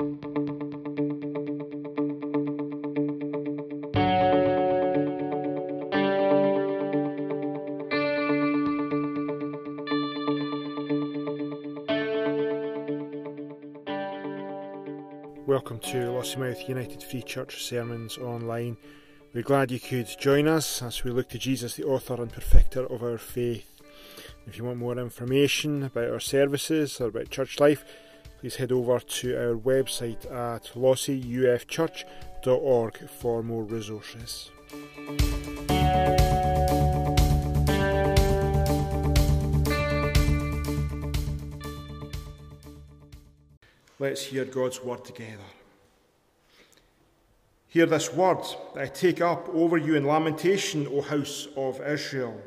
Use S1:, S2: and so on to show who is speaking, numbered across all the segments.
S1: Welcome to Lossiemouth United Free Church Sermons Online. We're glad you could join us as we look to Jesus, the author and perfecter of our faith. If you want more information about our services or about church life, please head over to our website at lossyufchurch.org for more resources. Let's hear God's word together. Hear this word that I take up over you in lamentation, O house of Israel.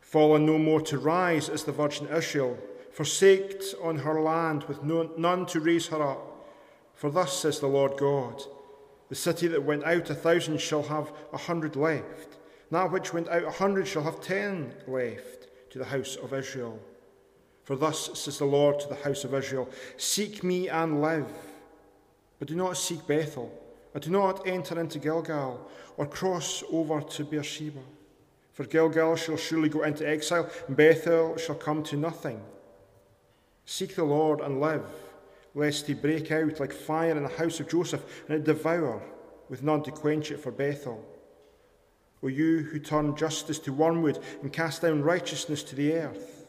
S1: Fallen no more to rise as the virgin Israel, forsaked on her land with no, none to raise her up. For thus says the Lord God The city that went out a thousand shall have a hundred left, that which went out a hundred shall have ten left to the house of Israel. For thus says the Lord to the house of Israel Seek me and live, but do not seek Bethel, and do not enter into Gilgal, or cross over to Beersheba. For Gilgal shall surely go into exile, and Bethel shall come to nothing. Seek the Lord and live, lest he break out like fire in the house of Joseph, and it devour, with none to quench it for Bethel. O you who turn justice to wormwood and cast down righteousness to the earth,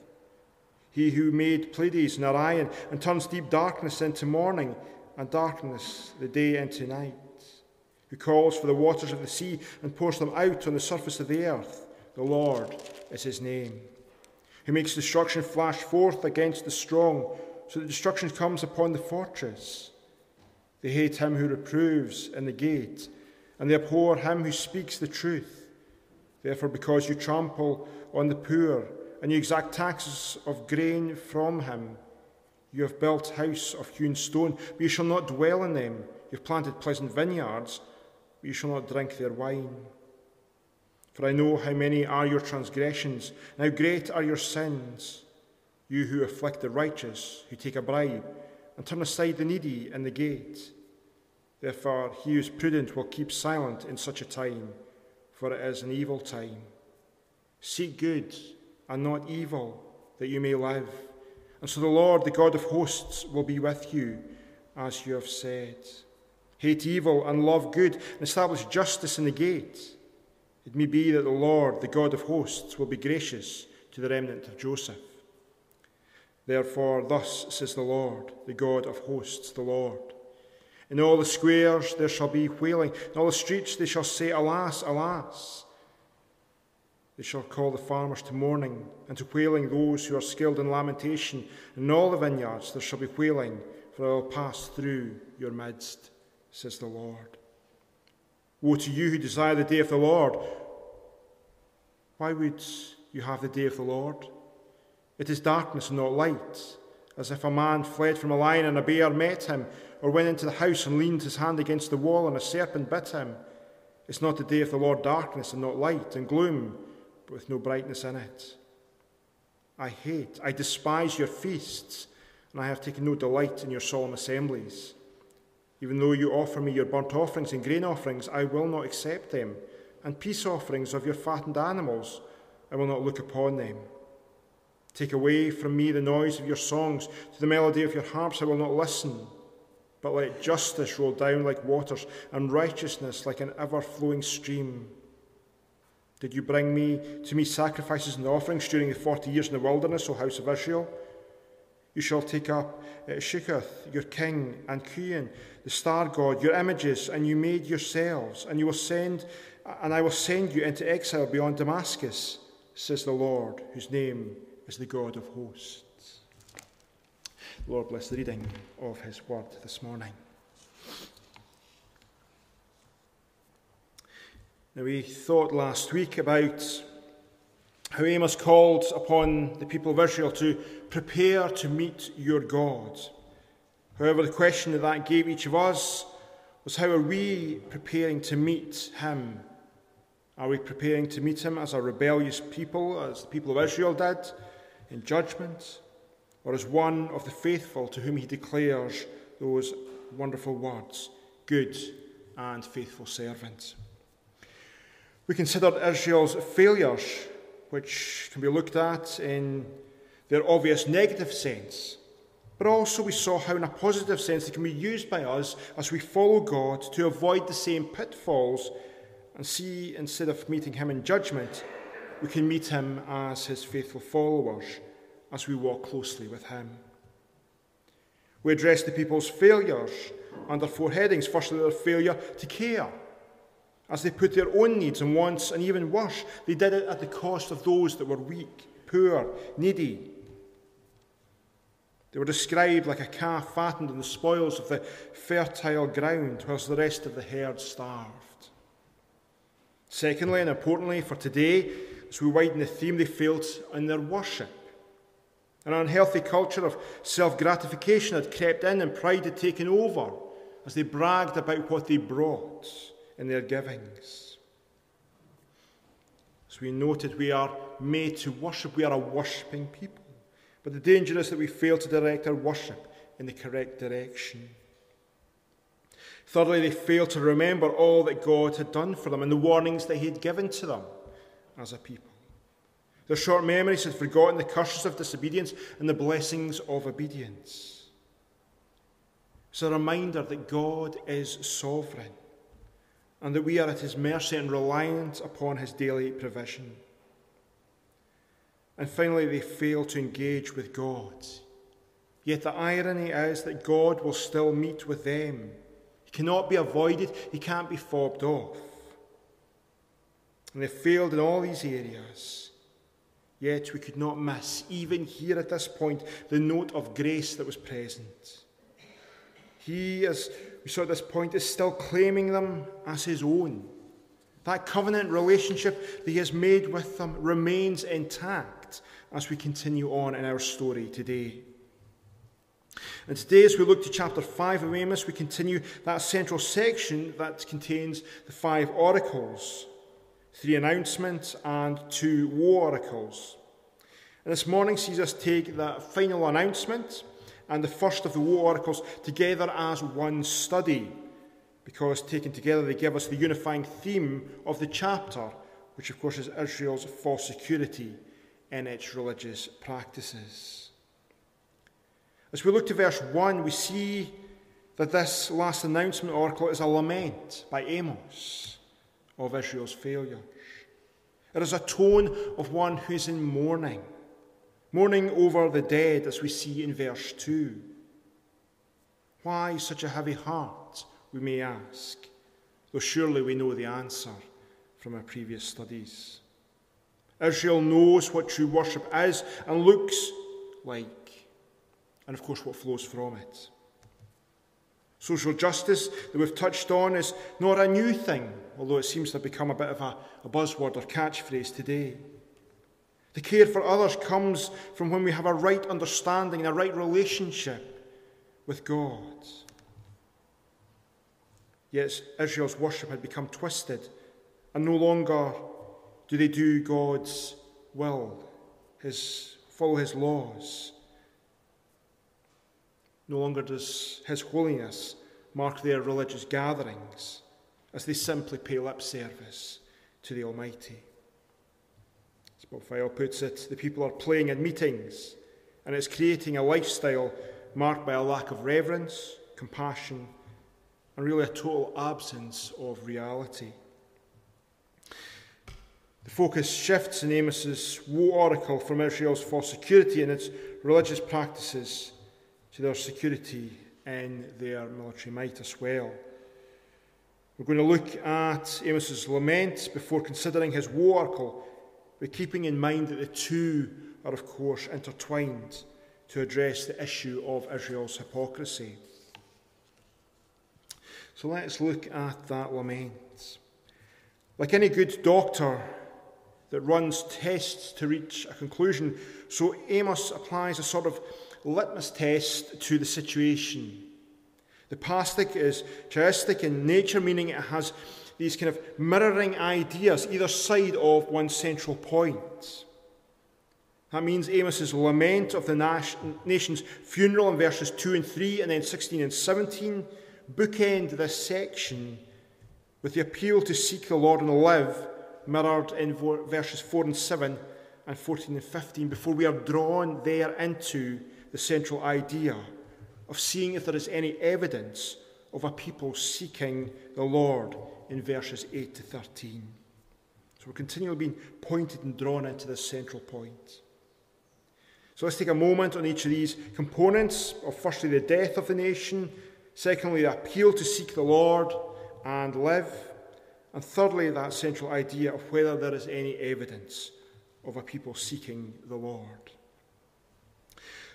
S1: he who made Pleiades and Orion and turns deep darkness into morning and darkness the day into night, who calls for the waters of the sea and pours them out on the surface of the earth. The Lord is his name. Who makes destruction flash forth against the strong, so that destruction comes upon the fortress. They hate him who reproves in the gate, and they abhor him who speaks the truth. Therefore, because you trample on the poor, and you exact taxes of grain from him. You have built house of hewn stone, but you shall not dwell in them. You have planted pleasant vineyards, but you shall not drink their wine. For I know how many are your transgressions, and how great are your sins. You who afflict the righteous, who take a bribe, and turn aside the needy in the gate. Therefore, he who is prudent will keep silent in such a time, for it is an evil time. Seek good and not evil, that you may live. And so the Lord, the God of hosts, will be with you, as you have said. Hate evil and love good, and establish justice in the gate. It may be that the Lord, the God of hosts, will be gracious to the remnant of Joseph. Therefore, thus says the Lord, the God of hosts, the Lord. In all the squares there shall be wailing, in all the streets they shall say, Alas, alas. They shall call the farmers to mourning, and to wailing those who are skilled in lamentation. In all the vineyards there shall be wailing, for I will pass through your midst, says the Lord. Woe to you who desire the day of the Lord! Why would you have the day of the Lord? It is darkness and not light, as if a man fled from a lion and a bear met him, or went into the house and leaned his hand against the wall and a serpent bit him. It's not the day of the Lord darkness and not light and gloom? but with no brightness in it. I hate, I despise your feasts, and I have taken no delight in your solemn assemblies. Even though you offer me your burnt offerings and grain offerings, I will not accept them, and peace offerings of your fattened animals, I will not look upon them. Take away from me the noise of your songs, to the melody of your harps I will not listen. But let justice roll down like waters, and righteousness like an ever flowing stream. Did you bring me to me sacrifices and offerings during the forty years in the wilderness, O house of Israel? You shall take up uh, your king, and Kiyyun, the star god, your images, and you made yourselves, and you will send, and I will send you into exile beyond Damascus, says the Lord, whose name is the God of hosts. Lord bless the reading of his word this morning. Now, we thought last week about how Amos called upon the people of Israel to prepare to meet your God. However, the question that that gave each of us was how are we preparing to meet him? Are we preparing to meet him as a rebellious people, as the people of Israel did, in judgment, or as one of the faithful to whom he declares those wonderful words good and faithful servant. We considered Israel's failures, which can be looked at in their obvious negative sense, but also we saw how, in a positive sense, they can be used by us as we follow God to avoid the same pitfalls and see, instead of meeting Him in judgment, we can meet Him as His faithful followers as we walk closely with Him. We address the people's failures under four headings. Firstly, their failure to care, as they put their own needs and wants, and even worse, they did it at the cost of those that were weak, poor, needy. They were described like a calf fattened on the spoils of the fertile ground, whilst the rest of the herd starved. Secondly, and importantly for today, as we widen the theme, they failed in their worship. An unhealthy culture of self gratification had crept in and pride had taken over as they bragged about what they brought in their givings. As we noted, we are made to worship, we are a worshipping people. But the danger is that we fail to direct our worship in the correct direction. Thirdly, they fail to remember all that God had done for them and the warnings that He had given to them as a people. Their short memories had forgotten the curses of disobedience and the blessings of obedience. It's a reminder that God is sovereign and that we are at His mercy and reliant upon His daily provision. And finally, they fail to engage with God. Yet the irony is that God will still meet with them. He cannot be avoided, He can't be fobbed off. And they failed in all these areas. Yet we could not miss, even here at this point, the note of grace that was present. He, as we saw at this point, is still claiming them as his own. That covenant relationship that he has made with them remains intact as we continue on in our story today. And today, as we look to chapter 5 of Amos, we continue that central section that contains the five oracles three announcements, and two war oracles. And this morning sees us take that final announcement and the first of the war oracles together as one study, because taken together they give us the unifying theme of the chapter, which of course is Israel's false security in its religious practices. As we look to verse 1, we see that this last announcement oracle is a lament by Amos of Israel's failures. It is a tone of one who is in mourning, mourning over the dead, as we see in verse 2. Why such a heavy heart, we may ask, though surely we know the answer from our previous studies. Israel knows what true worship is and looks like, and of course what flows from it. Social justice that we've touched on is not a new thing, although it seems to have become a bit of a, a buzzword or catchphrase today. The care for others comes from when we have a right understanding and a right relationship with God. Yet Israel's worship had become twisted, and no longer do they do God's will, his, follow his laws. No longer does His holiness mark their religious gatherings as they simply pay lip service to the Almighty. As Bob puts it, the people are playing in meetings and it's creating a lifestyle marked by a lack of reverence, compassion, and really a total absence of reality. The focus shifts in Amos's woe oracle from Israel's false security and its religious practices to their security and their military might as well. We're going to look at Amos's lament before considering his woe oracle, but keeping in mind that the two are, of course, intertwined to address the issue of Israel's hypocrisy. So let's look at that lament. Like any good doctor that runs tests to reach a conclusion, so Amos applies a sort of litmus test to the situation. The pastic is chiastic in nature, meaning it has these kind of mirroring ideas either side of one central point. That means Amos's lament of the nation's funeral in verses 2 and 3, and then 16 and 17 bookend this section with the appeal to seek the Lord and live, mirrored in verses 4 and 7 and 14 and 15, before we are drawn there into the central idea of seeing if there is any evidence of a people seeking the Lord in verses 8 to 13. So we're continually being pointed and drawn into this central point. So let's take a moment on each of these components of firstly the death of the nation, secondly the appeal to seek the Lord and live, and thirdly that central idea of whether there is any evidence of a people seeking the Lord.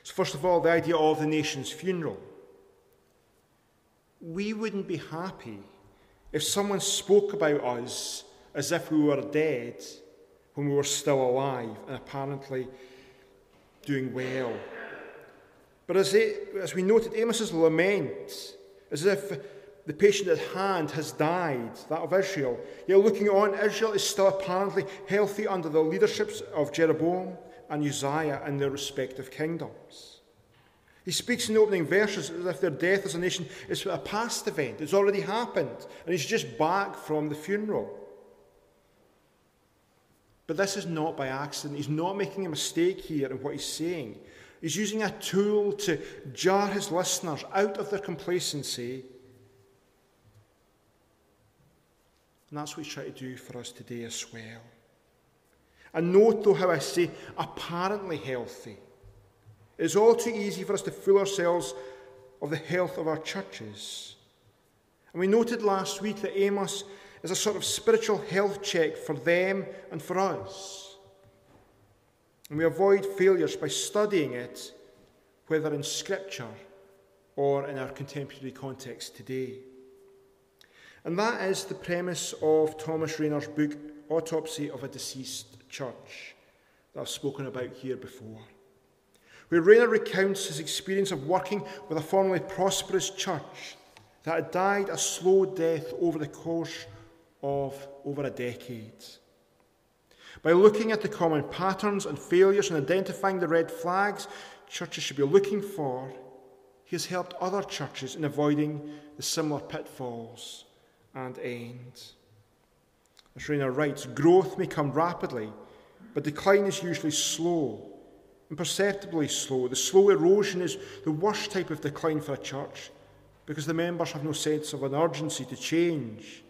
S1: So, first of all, the idea of the nation's funeral. We wouldn't be happy if someone spoke about us as if we were dead when we were still alive and apparently doing well. But as, it, as we noted, Amos's lament, as if the patient at hand has died, that of Israel. Yet looking on, Israel is still apparently healthy under the leaderships of Jeroboam and Uzziah in their respective kingdoms. He speaks in the opening verses as if their death as a nation is a past event. It's already happened, and he's just back from the funeral. But this is not by accident. He's not making a mistake here in what he's saying. He's using a tool to jar his listeners out of their complacency And that's what he's trying to do for us today as well. And note, though, how I say apparently healthy. It's all too easy for us to fool ourselves of the health of our churches. And we noted last week that Amos is a sort of spiritual health check for them and for us. And we avoid failures by studying it, whether in Scripture or in our contemporary context today. And that is the premise of Thomas Rainer's book, Autopsy of a Deceased Church, that I've spoken about here before. Where Rainer recounts his experience of working with a formerly prosperous church that had died a slow death over the course of over a decade. By looking at the common patterns and failures and identifying the red flags churches should be looking for, he has helped other churches in avoiding the similar pitfalls and end. As Rainer writes, growth may come rapidly, but decline is usually slow, imperceptibly slow. The slow erosion is the worst type of decline for a church because the members have no sense of an urgency to change.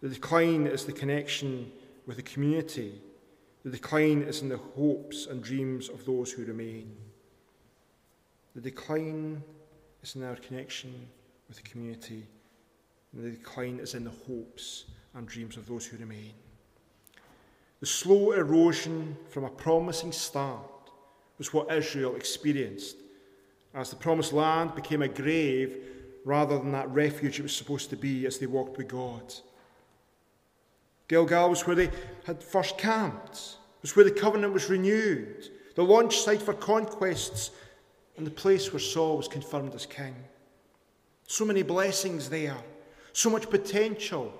S1: The decline is the connection with the community. The decline is in the hopes and dreams of those who remain. The decline is in our connection with the community and the decline is in the hopes and dreams of those who remain. The slow erosion from a promising start was what Israel experienced as the promised land became a grave rather than that refuge it was supposed to be as they walked with God. Gilgal was where they had first camped, was where the covenant was renewed, the launch site for conquests, and the place where Saul was confirmed as king. So many blessings there so much potential,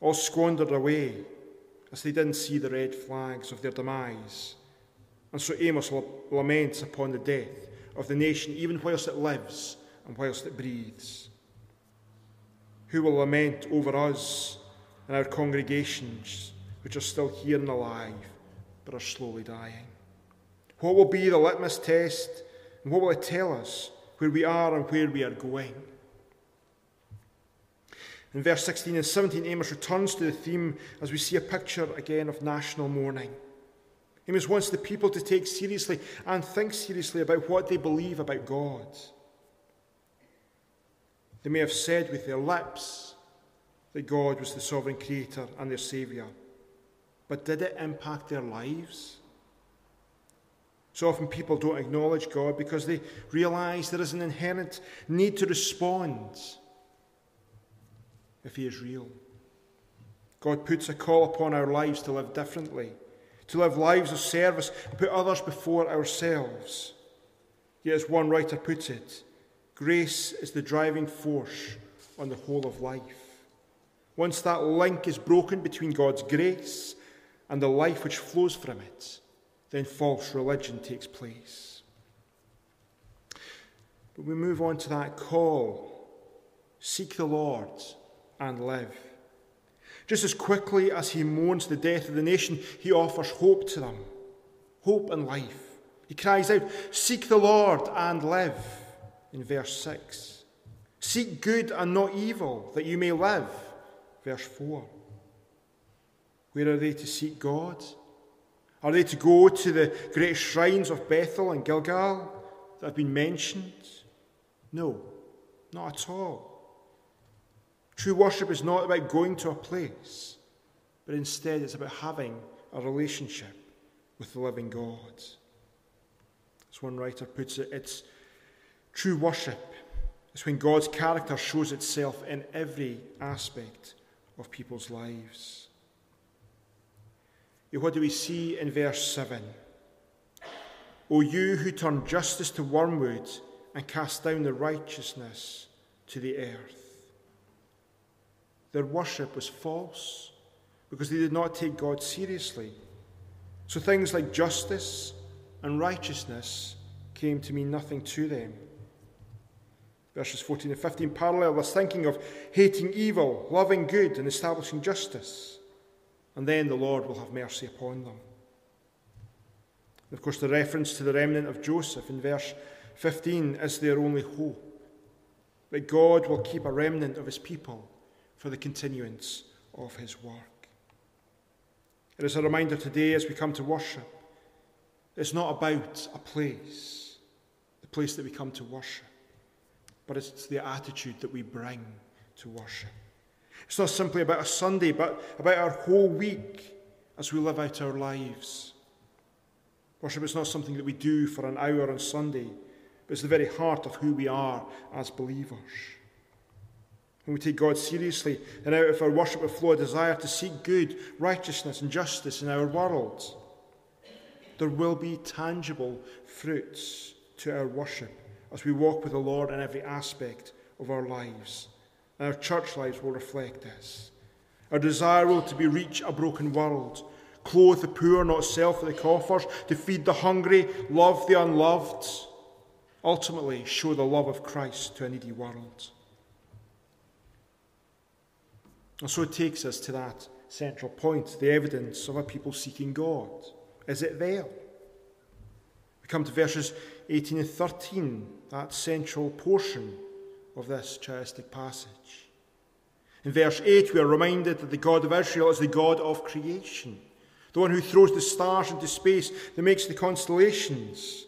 S1: all squandered away as they didn't see the red flags of their demise. And so Amos laments upon the death of the nation, even whilst it lives and whilst it breathes. Who will lament over us and our congregations, which are still here and alive, but are slowly dying? What will be the litmus test, and what will it tell us where we are and where we are going? In verse 16 and 17, Amos returns to the theme as we see a picture again of national mourning. Amos wants the people to take seriously and think seriously about what they believe about God. They may have said with their lips that God was the sovereign creator and their saviour, but did it impact their lives? So often people don't acknowledge God because they realise there is an inherent need to respond if He is real. God puts a call upon our lives to live differently, to live lives of service, put others before ourselves. Yet, as one writer puts it, grace is the driving force on the whole of life. Once that link is broken between God's grace and the life which flows from it, then false religion takes place. But we move on to that call seek the Lord and live. Just as quickly as he mourns the death of the nation, he offers hope to them hope and life. He cries out, Seek the Lord and live, in verse 6. Seek good and not evil, that you may live, verse 4. Where are they to seek God? Are they to go to the great shrines of Bethel and Gilgal that have been mentioned? No, not at all. True worship is not about going to a place, but instead it's about having a relationship with the living God. As one writer puts it, it's true worship. It's when God's character shows itself in every aspect of people's lives. What do we see in verse 7? O you who turn justice to wormwood and cast down the righteousness to the earth. Their worship was false because they did not take God seriously. So things like justice and righteousness came to mean nothing to them. Verses 14 and 15 parallel this thinking of hating evil, loving good, and establishing justice and then the Lord will have mercy upon them. Of course, the reference to the remnant of Joseph in verse 15 is their only hope that God will keep a remnant of his people for the continuance of his work. It is a reminder today as we come to worship, it's not about a place, the place that we come to worship, but it's the attitude that we bring to worship. It's not simply about a Sunday, but about our whole week as we live out our lives. Worship is not something that we do for an hour on Sunday, but it's the very heart of who we are as believers. When we take God seriously, and out of our worship will flow a desire to seek good, righteousness, and justice in our world, there will be tangible fruits to our worship as we walk with the Lord in every aspect of our lives and our church lives will reflect this. Our desire will to be reach a broken world, clothe the poor, not sell for the coffers, to feed the hungry, love the unloved, ultimately show the love of Christ to a needy world. And so it takes us to that central point the evidence of a people seeking God. Is it there? We come to verses 18 and 13, that central portion of this chiastic passage. In verse 8, we are reminded that the God of Israel is the God of creation, the one who throws the stars into space, that makes the constellations,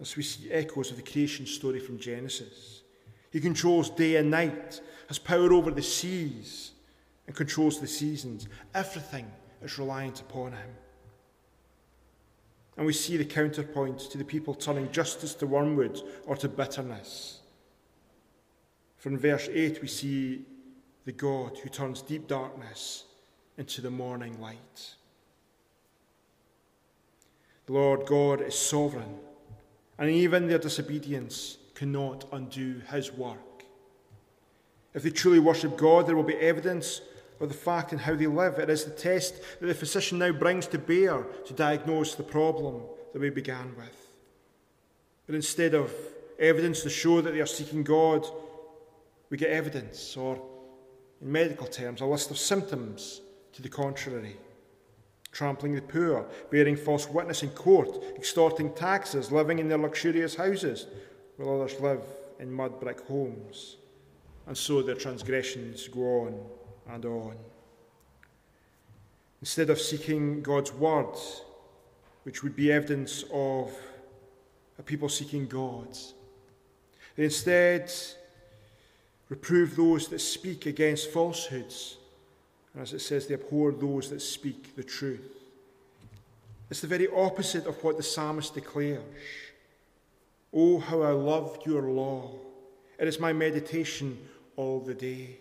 S1: as we see echoes of the creation story from Genesis. He controls day and night, has power over the seas, and controls the seasons. Everything is reliant upon him. And we see the counterpoint to the people turning justice to wormwood or to bitterness. From verse 8, we see the God who turns deep darkness into the morning light. The Lord God is sovereign, and even their disobedience cannot undo his work. If they truly worship God, there will be evidence of the fact in how they live. It is the test that the physician now brings to bear to diagnose the problem that we began with. But instead of evidence to show that they are seeking God, we get evidence, or in medical terms, a list of symptoms to the contrary. Trampling the poor, bearing false witness in court, extorting taxes, living in their luxurious houses, while others live in mud brick homes. And so their transgressions go on and on. Instead of seeking God's word, which would be evidence of a people seeking God, they instead Reprove those that speak against falsehoods. And as it says, they abhor those that speak the truth. It's the very opposite of what the psalmist declares. Oh, how I love your law. It is my meditation all the day.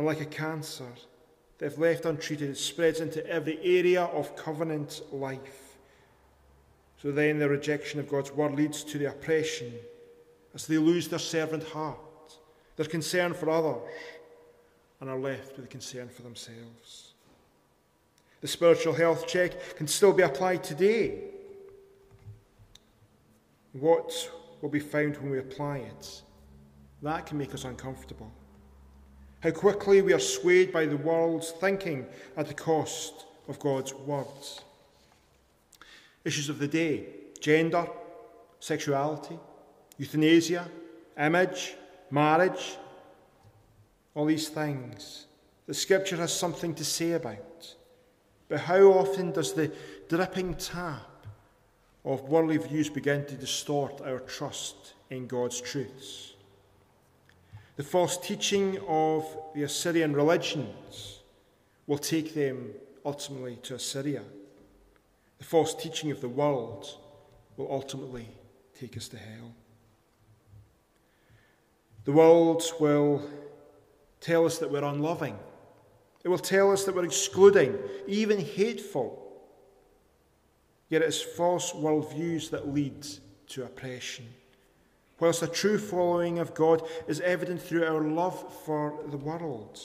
S1: And like a cancer, that if left untreated, it spreads into every area of covenant life. So then the rejection of God's word leads to the oppression as they lose their servant heart, their concern for others, and are left with a concern for themselves. The spiritual health check can still be applied today. What will be found when we apply it? That can make us uncomfortable. How quickly we are swayed by the world's thinking at the cost of God's words. Issues of the day gender, sexuality, euthanasia, image, marriage, all these things the Scripture has something to say about. But how often does the dripping tap of worldly views begin to distort our trust in God's truths? The false teaching of the Assyrian religions will take them ultimately to Assyria. The false teaching of the world will ultimately take us to hell. The world will tell us that we're unloving. It will tell us that we're excluding, even hateful. Yet it is false worldviews that lead to oppression. Whilst a true following of God is evident through our love for the world,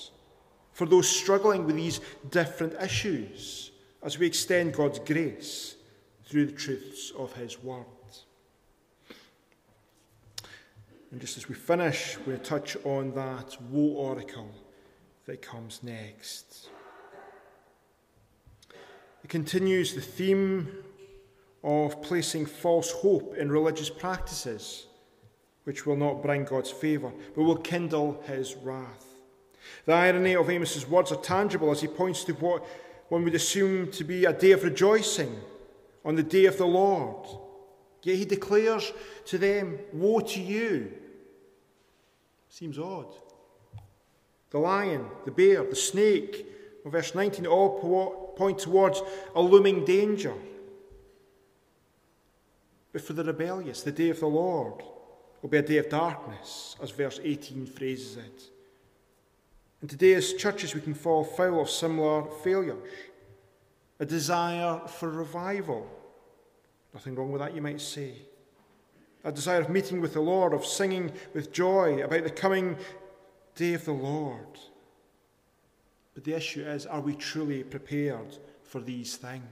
S1: for those struggling with these different issues, as we extend God's grace through the truths of His Word. And just as we finish, we touch on that woe oracle that comes next. It continues the theme of placing false hope in religious practices, which will not bring God's favour, but will kindle his wrath. The irony of Amos's words are tangible as he points to what one would assume to be a day of rejoicing on the day of the Lord. Yet he declares to them, Woe to you! Seems odd. The lion, the bear, the snake, of verse 19 all point towards a looming danger. But for the rebellious, the day of the Lord will be a day of darkness, as verse 18 phrases it. And today, as churches, we can fall foul of similar failures. A desire for revival. Nothing wrong with that, you might say a desire of meeting with the Lord, of singing with joy about the coming day of the Lord. But the issue is are we truly prepared for these things?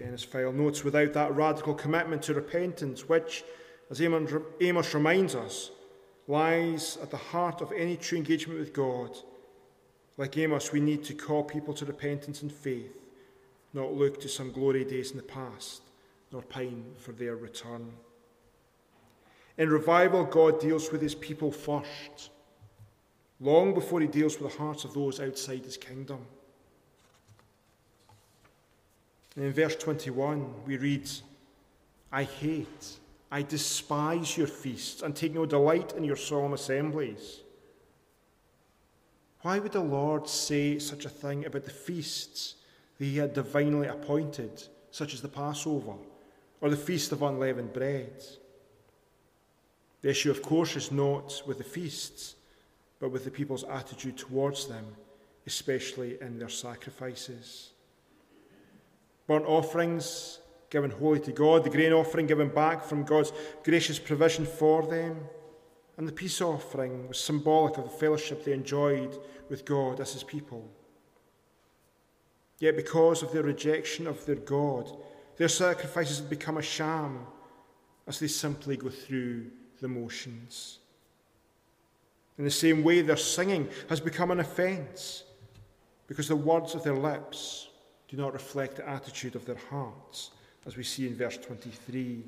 S1: As Phil notes, without that radical commitment to repentance, which, as Amos reminds us, lies at the heart of any true engagement with God, like Amos, we need to call people to repentance and faith, not look to some glory days in the past nor pine for their return. In revival, God deals with his people first, long before he deals with the hearts of those outside his kingdom. And in verse 21, we read, I hate, I despise your feasts, and take no delight in your solemn assemblies. Why would the Lord say such a thing about the feasts that he had divinely appointed, such as the Passover? or the Feast of Unleavened Bread. The issue, of course, is not with the feasts, but with the people's attitude towards them, especially in their sacrifices. Burnt offerings given wholly to God, the grain offering given back from God's gracious provision for them, and the peace offering was symbolic of the fellowship they enjoyed with God as His people. Yet, because of their rejection of their God, their sacrifices have become a sham as they simply go through the motions. In the same way, their singing has become an offence because the words of their lips do not reflect the attitude of their hearts, as we see in verse 23.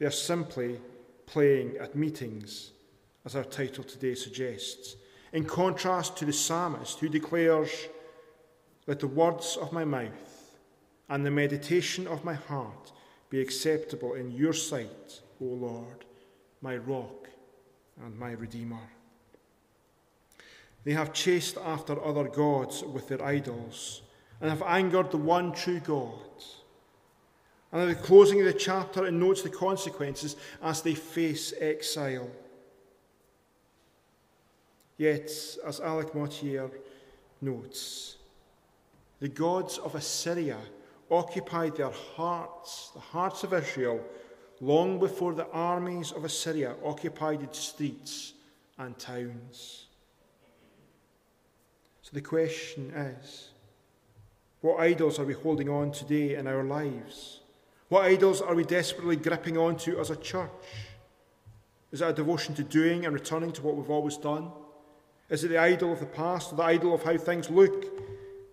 S1: They are simply playing at meetings, as our title today suggests, in contrast to the psalmist who declares, Let the words of my mouth and the meditation of my heart be acceptable in your sight, O Lord, my rock and my redeemer. They have chased after other gods with their idols and have angered the one true God. And at the closing of the chapter, it notes the consequences as they face exile. Yet, as Alec Motyer notes, the gods of Assyria occupied their hearts, the hearts of Israel, long before the armies of Assyria occupied its streets and towns. So the question is what idols are we holding on today in our lives? What idols are we desperately gripping onto as a church? Is it a devotion to doing and returning to what we've always done? Is it the idol of the past or the idol of how things look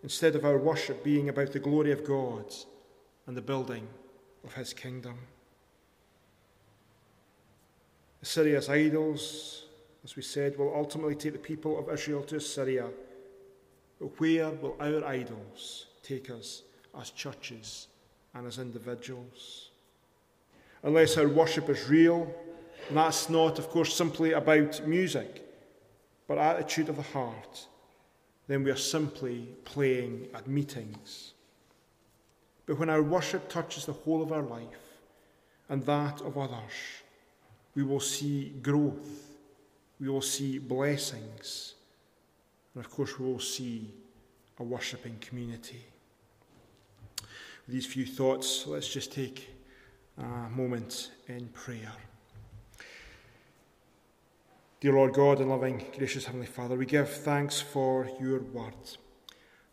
S1: instead of our worship being about the glory of God and the building of His kingdom? Assyria's idols, as we said, will ultimately take the people of Israel to Assyria. But where will our idols take us as churches and as individuals? Unless our worship is real, and that's not, of course, simply about music, but attitude of the heart, then we are simply playing at meetings. But when our worship touches the whole of our life and that of others, we will see growth, we will see blessings, and of course, we will see a worshipping community. These few thoughts, let's just take a moment in prayer. Dear Lord God and loving, gracious Heavenly Father, we give thanks for your word.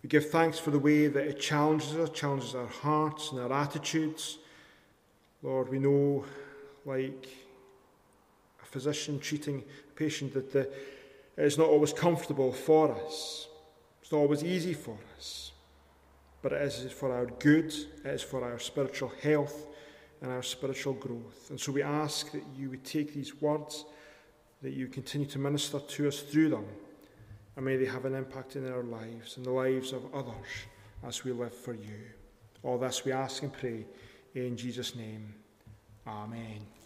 S1: We give thanks for the way that it challenges us, challenges our hearts and our attitudes. Lord, we know, like a physician treating a patient, that the, it is not always comfortable for us. It's not always easy for us. But it is for our good, it is for our spiritual health and our spiritual growth. And so we ask that you would take these words, that you continue to minister to us through them, and may they have an impact in our lives and the lives of others as we live for you. All this we ask and pray in Jesus' name. Amen.